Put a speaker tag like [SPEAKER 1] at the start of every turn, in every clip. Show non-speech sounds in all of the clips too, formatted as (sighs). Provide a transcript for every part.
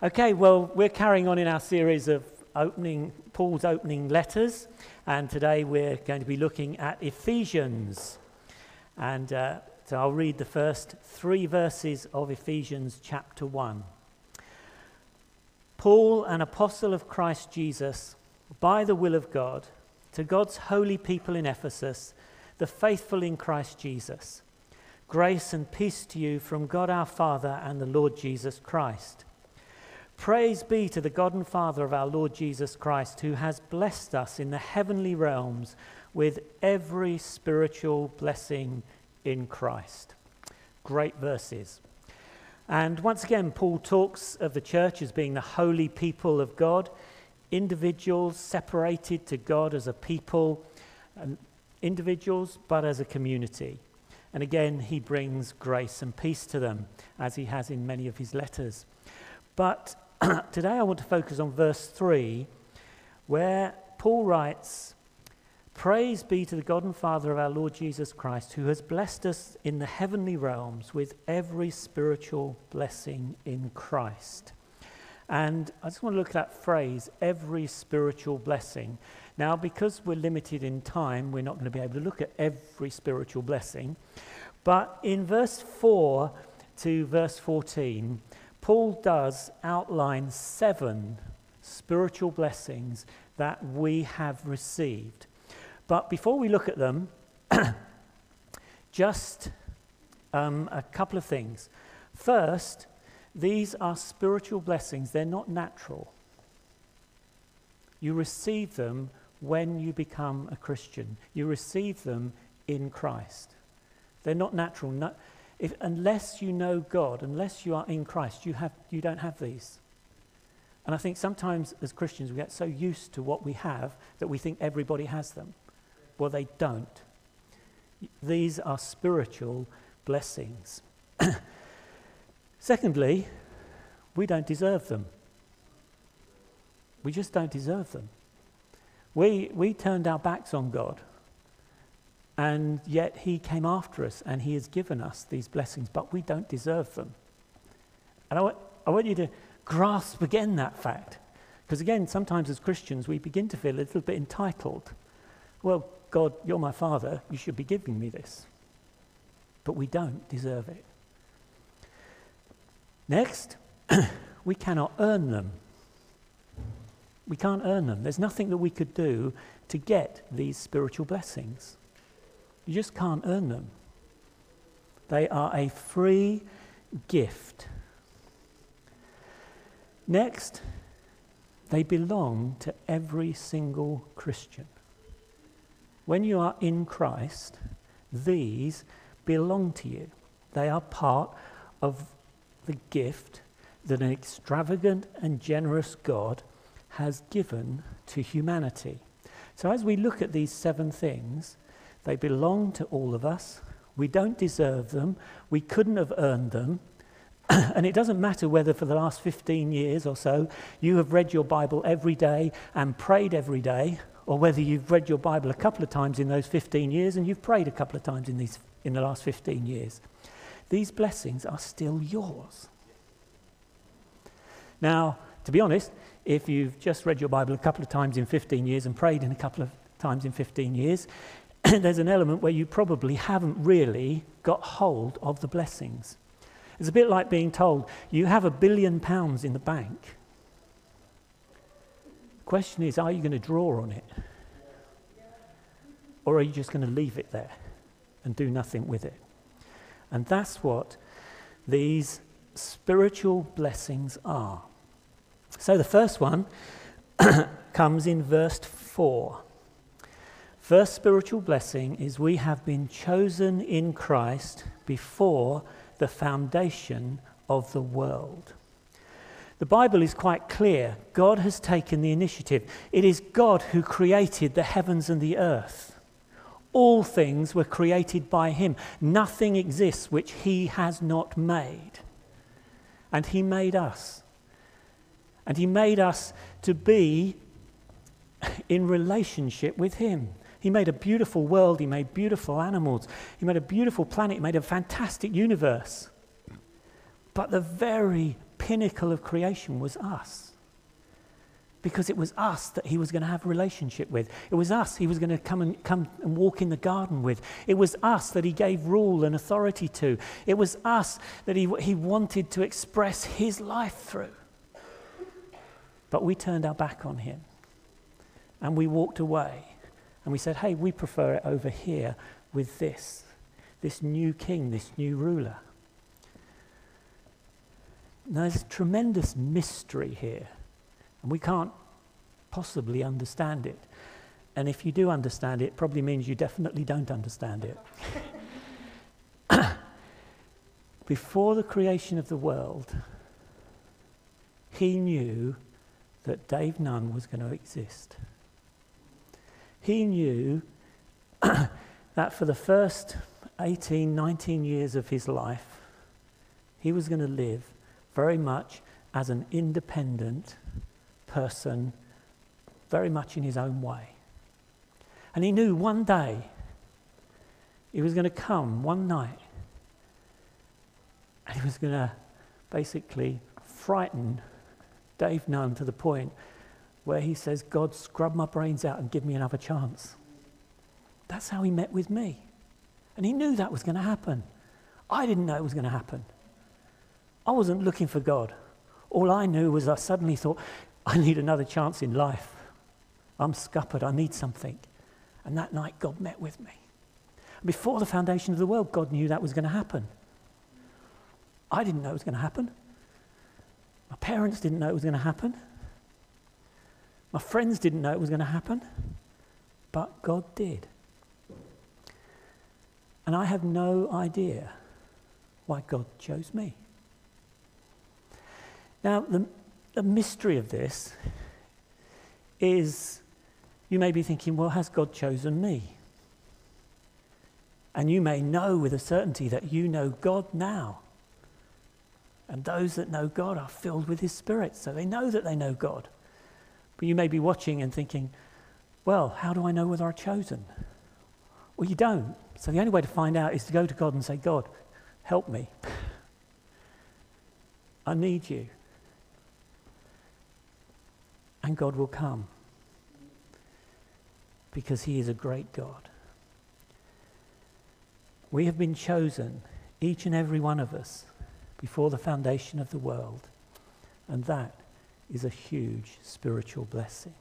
[SPEAKER 1] Okay, well, we're carrying on in our series of opening Paul's opening letters, and today we're going to be looking at Ephesians. And uh, so I'll read the first three verses of Ephesians chapter 1. Paul, an apostle of Christ Jesus, by the will of God, to God's holy people in Ephesus, the faithful in Christ Jesus. Grace and peace to you from God our Father and the Lord Jesus Christ. Praise be to the God and Father of our Lord Jesus Christ, who has blessed us in the heavenly realms with every spiritual blessing in Christ. Great verses. And once again, Paul talks of the church as being the holy people of God, individuals separated to God as a people, individuals, but as a community. And again, he brings grace and peace to them, as he has in many of his letters. But (clears throat) today I want to focus on verse 3, where Paul writes, Praise be to the God and Father of our Lord Jesus Christ, who has blessed us in the heavenly realms with every spiritual blessing in Christ. And I just want to look at that phrase, every spiritual blessing. Now, because we're limited in time, we're not going to be able to look at every spiritual blessing. But in verse 4 to verse 14, Paul does outline seven spiritual blessings that we have received. But before we look at them, (clears throat) just um, a couple of things. First, these are spiritual blessings, they're not natural. You receive them when you become a Christian, you receive them in Christ. They're not natural. No, if, unless you know God, unless you are in Christ, you, have, you don't have these. And I think sometimes as Christians we get so used to what we have that we think everybody has them. Well, they don't. These are spiritual blessings. (clears throat) Secondly, we don't deserve them. We just don't deserve them. We, we turned our backs on God. And yet he came after us and he has given us these blessings, but we don't deserve them. And I want, I want you to grasp again that fact. Because again, sometimes as Christians, we begin to feel a little bit entitled. Well, God, you're my father, you should be giving me this. But we don't deserve it. Next, (clears throat) we cannot earn them. We can't earn them. There's nothing that we could do to get these spiritual blessings. You just can't earn them. They are a free gift. Next, they belong to every single Christian. When you are in Christ, these belong to you. They are part of the gift that an extravagant and generous God has given to humanity. So, as we look at these seven things, they belong to all of us. We don't deserve them. We couldn't have earned them. (clears throat) and it doesn't matter whether for the last 15 years or so you have read your Bible every day and prayed every day, or whether you've read your Bible a couple of times in those 15 years and you've prayed a couple of times in, these, in the last 15 years. These blessings are still yours. Now, to be honest, if you've just read your Bible a couple of times in 15 years and prayed in a couple of times in 15 years, (coughs) there's an element where you probably haven't really got hold of the blessings. It's a bit like being told, you have a billion pounds in the bank. The question is, are you going to draw on it? Or are you just going to leave it there and do nothing with it? And that's what these spiritual blessings are. So the first one (coughs) comes in verse 4. First spiritual blessing is we have been chosen in Christ before the foundation of the world. The Bible is quite clear. God has taken the initiative. It is God who created the heavens and the earth. All things were created by Him. Nothing exists which He has not made. And He made us. And He made us to be in relationship with Him. He made a beautiful world, He made beautiful animals, He made a beautiful planet, He made a fantastic universe. But the very pinnacle of creation was us. Because it was us that he was going to have a relationship with. It was us he was going to come and come and walk in the garden with. It was us that he gave rule and authority to. It was us that he, he wanted to express his life through. But we turned our back on him and we walked away and we said, hey, we prefer it over here with this, this new king, this new ruler. Now, there's a tremendous mystery here, and we can't possibly understand it. And if you do understand it, it probably means you definitely don't understand it. (coughs) Before the creation of the world, he knew that Dave Nunn was going to exist. He knew (clears throat) that for the first 18, 19 years of his life, he was going to live very much as an independent person, very much in his own way. And he knew one day he was going to come one night and he was going to basically frighten Dave Nunn to the point where he says, God, scrub my brains out and give me another chance. That's how he met with me. And he knew that was going to happen. I didn't know it was going to happen. I wasn't looking for God. All I knew was I suddenly thought, I need another chance in life. I'm scuppered. I need something. And that night, God met with me. Before the foundation of the world, God knew that was going to happen. I didn't know it was going to happen. My parents didn't know it was going to happen. My friends didn't know it was going to happen. But God did. And I have no idea why God chose me. Now, the, the mystery of this is you may be thinking, well, has God chosen me? And you may know with a certainty that you know God now. And those that know God are filled with His Spirit, so they know that they know God. But you may be watching and thinking, well, how do I know whether I'm chosen? Well, you don't. So the only way to find out is to go to God and say, God, help me. I need you and God will come because He is a great God. We have been chosen, each and every one of us, before the foundation of the world, and that is a huge spiritual blessing.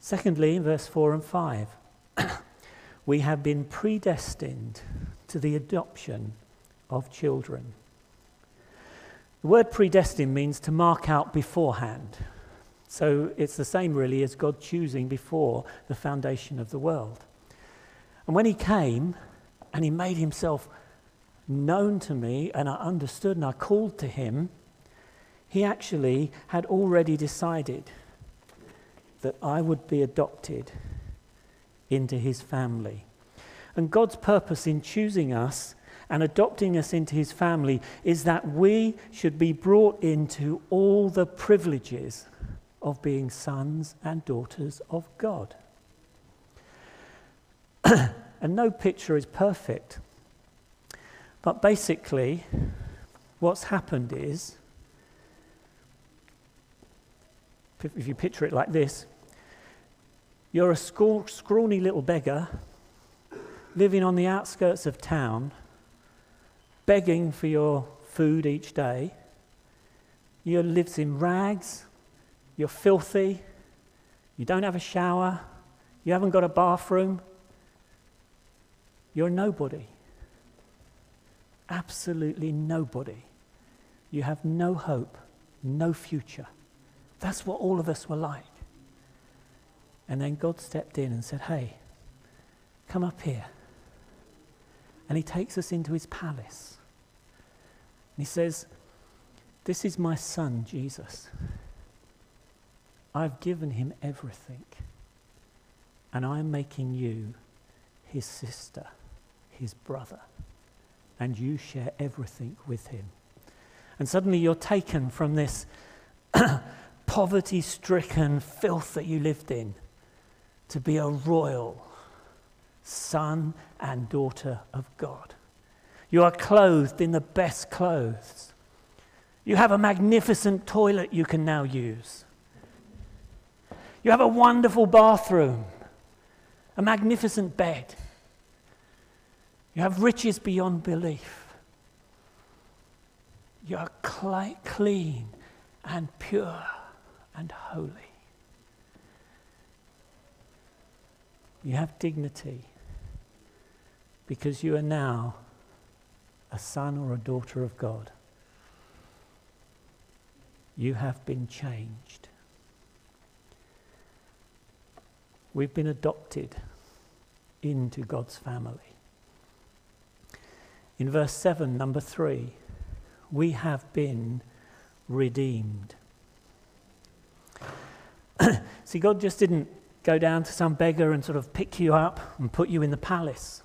[SPEAKER 1] Secondly, in verse 4 and 5, (clears throat) we have been predestined to the adoption of children. The word predestined means to mark out beforehand. So it's the same, really, as God choosing before the foundation of the world. And when He came and He made Himself known to me, and I understood and I called to Him, He actually had already decided that I would be adopted into His family. And God's purpose in choosing us and adopting us into his family is that we should be brought into all the privileges of being sons and daughters of God. (clears throat) and no picture is perfect. But basically, what's happened is if you picture it like this, you're a scrawny little beggar living on the outskirts of town begging for your food each day. You live in rags. You're filthy. You don't have a shower. You haven't got a bathroom. You're nobody. Absolutely nobody. You have no hope, no future. That's what all of us were like. And then God stepped in and said, Hey, come up here. And he takes us into his palace. And he says, This is my son, Jesus. I've given him everything. And I'm making you his sister, his brother. And you share everything with him. And suddenly you're taken from this (clears throat) poverty stricken filth that you lived in to be a royal son and daughter of God. You are clothed in the best clothes. You have a magnificent toilet you can now use. You have a wonderful bathroom, a magnificent bed. You have riches beyond belief. You are cl- clean and pure and holy. You have dignity because you are now a son or a daughter of God. You have been changed. We've been adopted into God's family. In verse 7, number 3, we have been redeemed. (clears throat) See, God just didn't go down to some beggar and sort of pick you up and put you in the palace.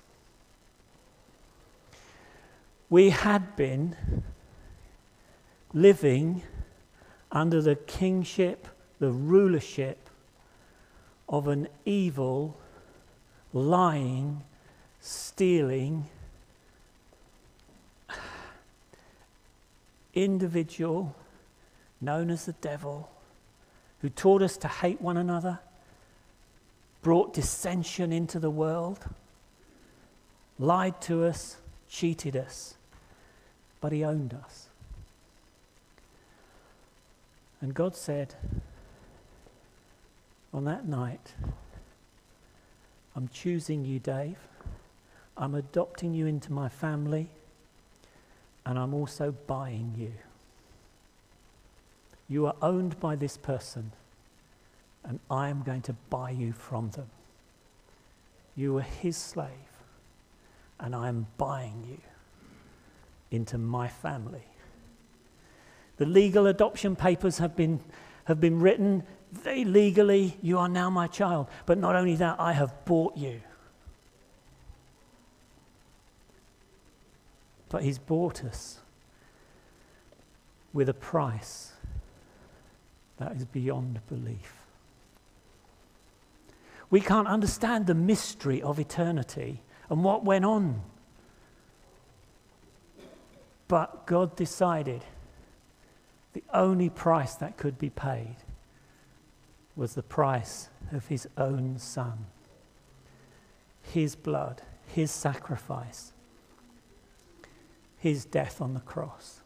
[SPEAKER 1] We had been living under the kingship, the rulership of an evil, lying, stealing (sighs) individual known as the devil who taught us to hate one another, brought dissension into the world, lied to us, cheated us, but he owned us. And God said, on that night, I'm choosing you, Dave. I'm adopting you into my family, and I'm also buying you. You are owned by this person, and I am going to buy you from them. You are his slave, and I am buying you into my family. The legal adoption papers have been, have been written. They legally, you are now my child. But not only that, I have bought you. But he's bought us with a price that is beyond belief. We can't understand the mystery of eternity and what went on. But God decided the only price that could be paid was the price of his own son. His blood, his sacrifice, his death on the cross.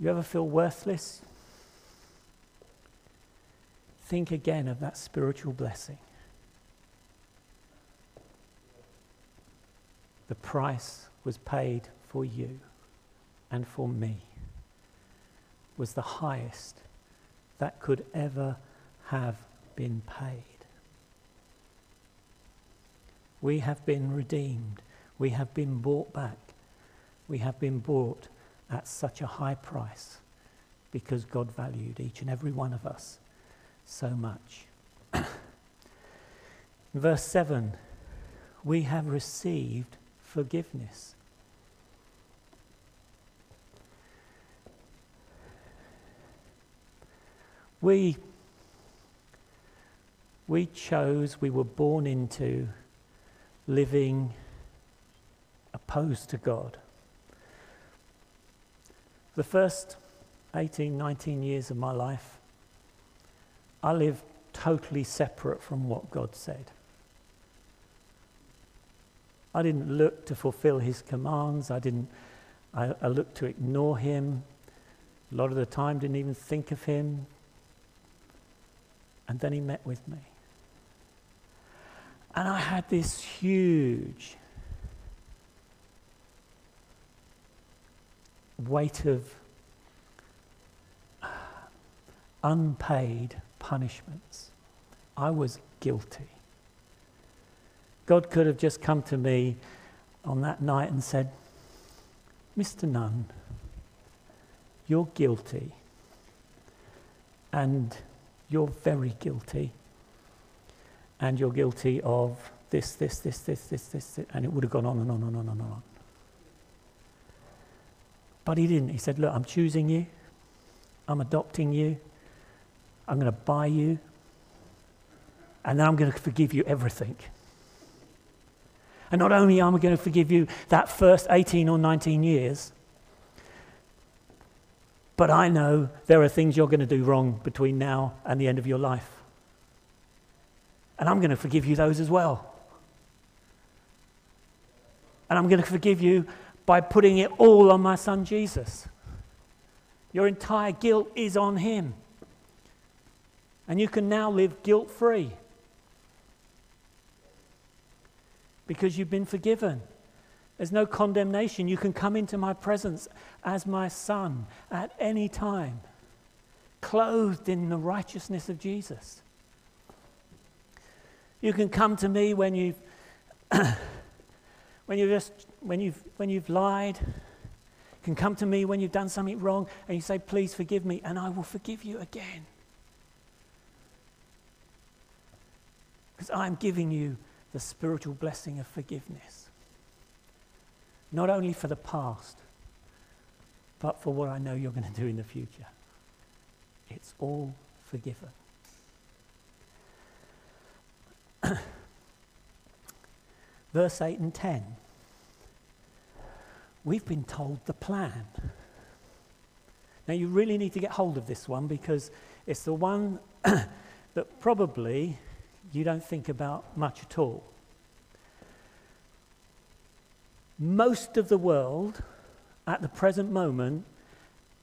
[SPEAKER 1] You ever feel worthless? Think again of that spiritual blessing. The price was paid for you and for me was the highest that could ever have been paid. We have been redeemed. We have been bought back. We have been bought at such a high price because God valued each and every one of us so much. (clears throat) Verse 7 we have received forgiveness. We, we chose, we were born into living opposed to God. The first 18, 19 years of my life, I lived totally separate from what God said. I didn't look to fulfill his commands. I didn't I, I looked to ignore him. A lot of the time didn't even think of him, and then he met with me. And I had this huge weight of uh, unpaid punishments. I was guilty. God could have just come to me on that night and said, Mr. Nunn, you're guilty. And you're very guilty. And you're guilty of this, this, this, this, this, this, this, and it would have gone on and on and on and on. But he didn't. He said, Look, I'm choosing you. I'm adopting you. I'm going to buy you. And then I'm going to forgive you everything. And not only am I going to forgive you that first 18 or 19 years, But I know there are things you're going to do wrong between now and the end of your life. And I'm going to forgive you those as well. And I'm going to forgive you by putting it all on my son Jesus. Your entire guilt is on him. And you can now live guilt free because you've been forgiven. There's no condemnation. You can come into my presence as my son at any time, clothed in the righteousness of Jesus. You can come to me when you've, (clears throat) when you've, just, when you've, when you've lied. You can come to me when you've done something wrong and you say, Please forgive me, and I will forgive you again. Because I'm giving you the spiritual blessing of forgiveness not only for the past, but for what I know you're going to do in the future. It's all forgiven. (clears throat) Verse 8 and 10. We've been told the plan. Now, you really need to get hold of this one because it's the one (coughs) that probably you don't think about much at all most of the world at the present moment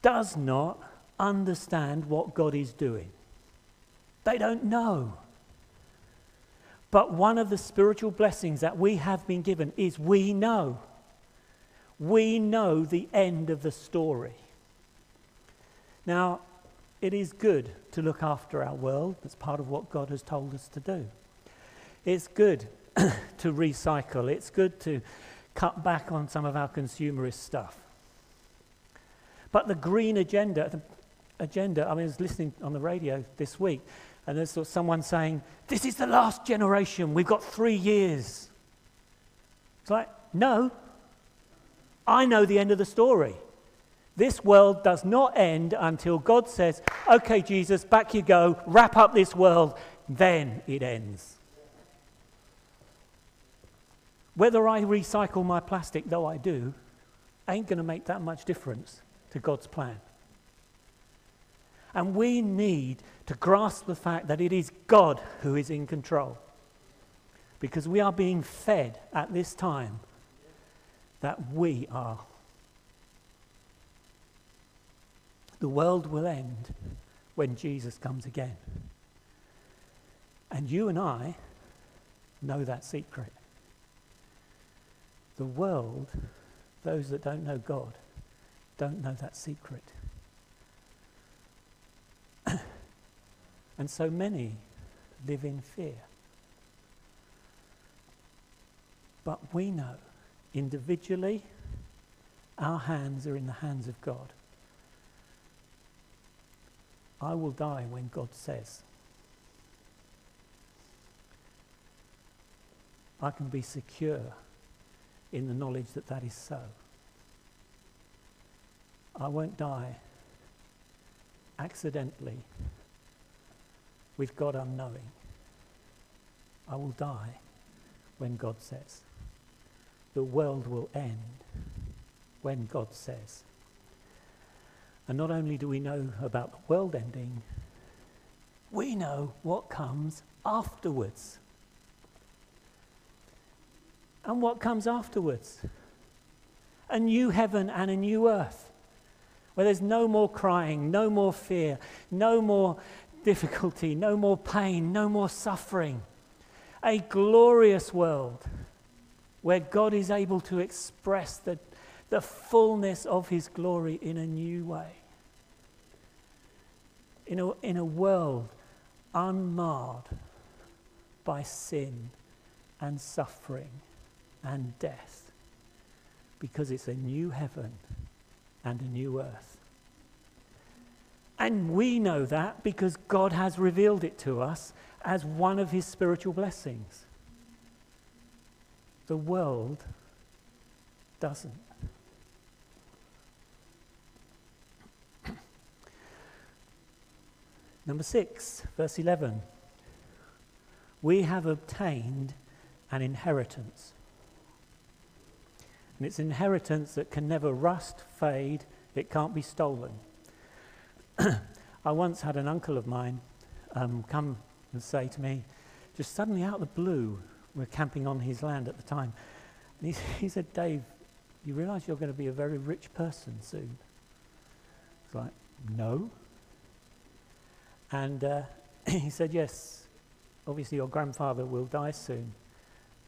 [SPEAKER 1] does not understand what God is doing. They don't know. But one of the spiritual blessings that we have been given is we know. We know the end of the story. Now, it is good to look after our world. That's part of what God has told us to do. It's good (clears throat) to recycle. It's good to cut back on some of our consumerist stuff. But the green agenda, the agenda, I mean, I was listening on the radio this week, and there's someone saying, This is the last generation, we've got three years. It's like, no, I know the end of the story. This world does not end until God says, Okay, Jesus, back you go, wrap up this world, then it ends. Whether I recycle my plastic, though I do, ain't going to make that much difference to God's plan. And we need to grasp the fact that it is God who is in control. Because we are being fed at this time that we are. The world will end when Jesus comes again. And you and I know that secret. The world, those that don't know God, don't know that secret. And so many live in fear. But we know individually, our hands are in the hands of God. I will die when God says. I can be secure in the knowledge that that is so. I won't die accidentally with God unknowing. I will die when God says. The world will end when God says. And not only do we know about the world ending, we know what comes afterwards. And what comes afterwards? A new heaven and a new earth where there's no more crying, no more fear, no more difficulty, no more pain, no more suffering. A glorious world where God is able to express the, the fullness of his glory in a new way. In a, in a world unmarred by sin and suffering and death because it's a new heaven and a new earth. And we know that because God has revealed it to us as one of his spiritual blessings. The world doesn't. (clears throat) Number six, verse 11. We have obtained an inheritance and it's inheritance that can never rust, fade, it can't be stolen. I once had an uncle of mine um, come and say to me, just suddenly out of the blue, we're camping on his land at the time. He, (laughs) he said, Dave, you realize you're going to be a very rich person soon? It's like, no. And uh, (clears throat) he said, yes, obviously your grandfather will die soon,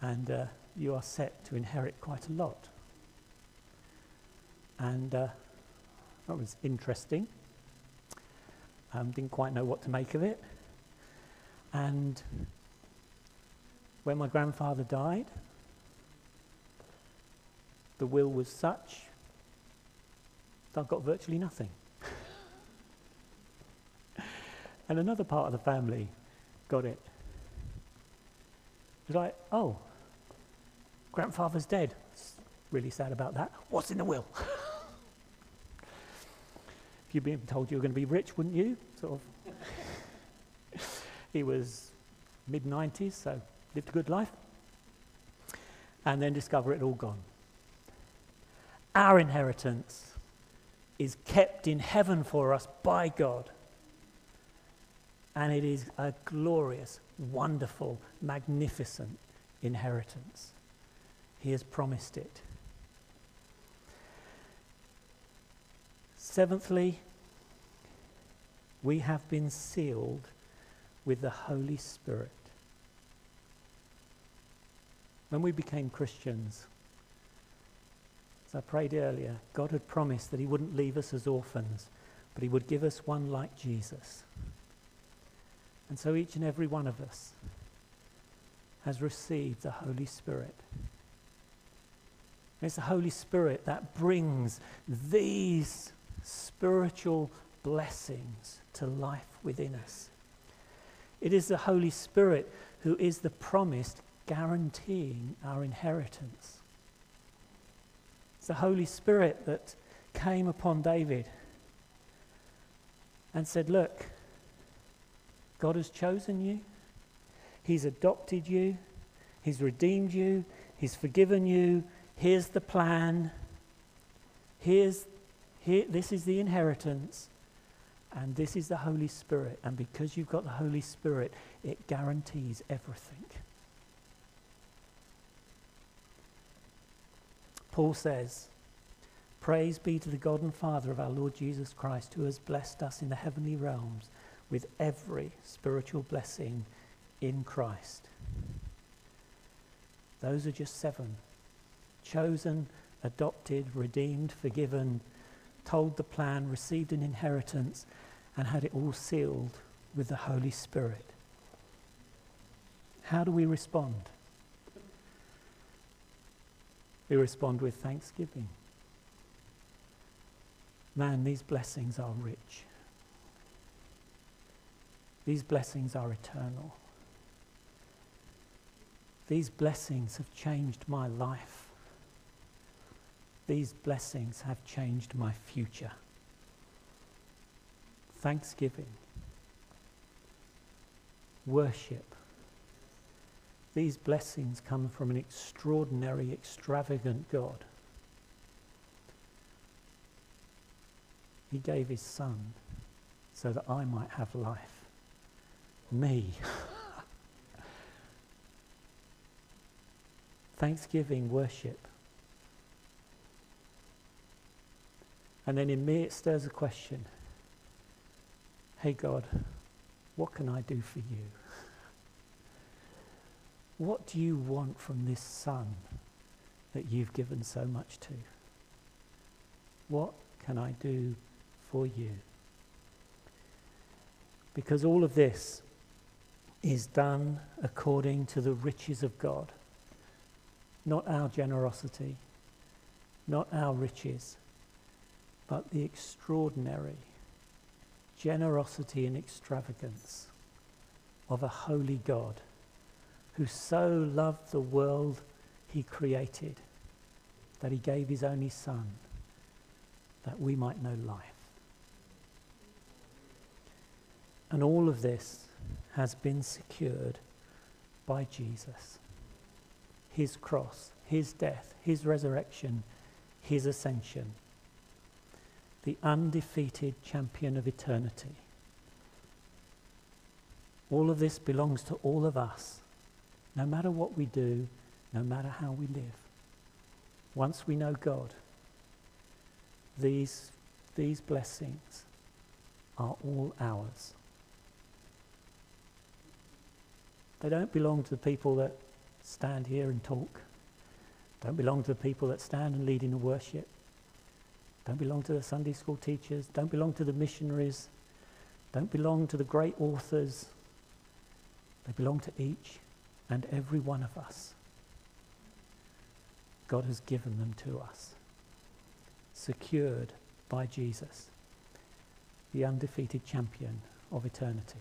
[SPEAKER 1] and uh, you are set to inherit quite a lot. And uh, that was interesting. Um, didn't quite know what to make of it. And when my grandfather died, the will was such that I've got virtually nothing. (laughs) and another part of the family got it. It was like, oh, grandfather's dead. Really sad about that. What's in the will? (laughs) you'd been told you were going to be rich, wouldn't you? Sort of. he was mid 90s, so lived a good life. And then discover it all gone. Our inheritance is kept in heaven for us by God. And it is a glorious, wonderful, magnificent inheritance. He has promised it. Seventhly, we have been sealed with the Holy Spirit. When we became Christians, as I prayed earlier, God had promised that He wouldn't leave us as orphans, but He would give us one like Jesus. And so each and every one of us has received the Holy Spirit. It's the Holy Spirit that brings these spiritual blessings to life within us. It is the Holy Spirit who is the promised guaranteeing our inheritance. It's the Holy Spirit that came upon David and said, Look, God has chosen you, He's adopted you, He's redeemed you, He's forgiven you. Here's the plan. Here's, here, this is the inheritance. And this is the Holy Spirit. And because you've got the Holy Spirit, it guarantees everything. Paul says, Praise be to the God and Father of our Lord Jesus Christ, who has blessed us in the heavenly realms with every spiritual blessing in Christ. Those are just seven. Chosen, adopted, redeemed, forgiven, told the plan, received an inheritance, and had it all sealed with the Holy Spirit. How do we respond? We respond with thanksgiving. Man, these blessings are rich. These blessings are eternal. These blessings have changed my life. These blessings have changed my future. Thanksgiving, worship, these blessings come from an extraordinary, extravagant God. He gave his son so that I might have life. Me. (laughs) Thanksgiving, worship. And then in me it stirs a question Hey God, what can I do for you? What do you want from this son that you've given so much to? What can I do for you? Because all of this is done according to the riches of God, not our generosity, not our riches, but the extraordinary generosity and extravagance of a holy God who so loved the world he created that he gave his only Son that we might know life. And all of this has been secured by Jesus. His cross, his death, his resurrection, his ascension. The undefeated champion of eternity. All of this belongs to all of us, no matter what we do, no matter how we live. Once we know God, these, these blessings are all ours. They don't belong to the people that stand here and talk. Don't belong to the people that stand and lead in worship. Don't belong to the Sunday school teachers. Don't belong to the missionaries. Don't belong to the great authors. They belong to each and every one of us. God has given them to us, secured by Jesus, the undefeated champion of eternity.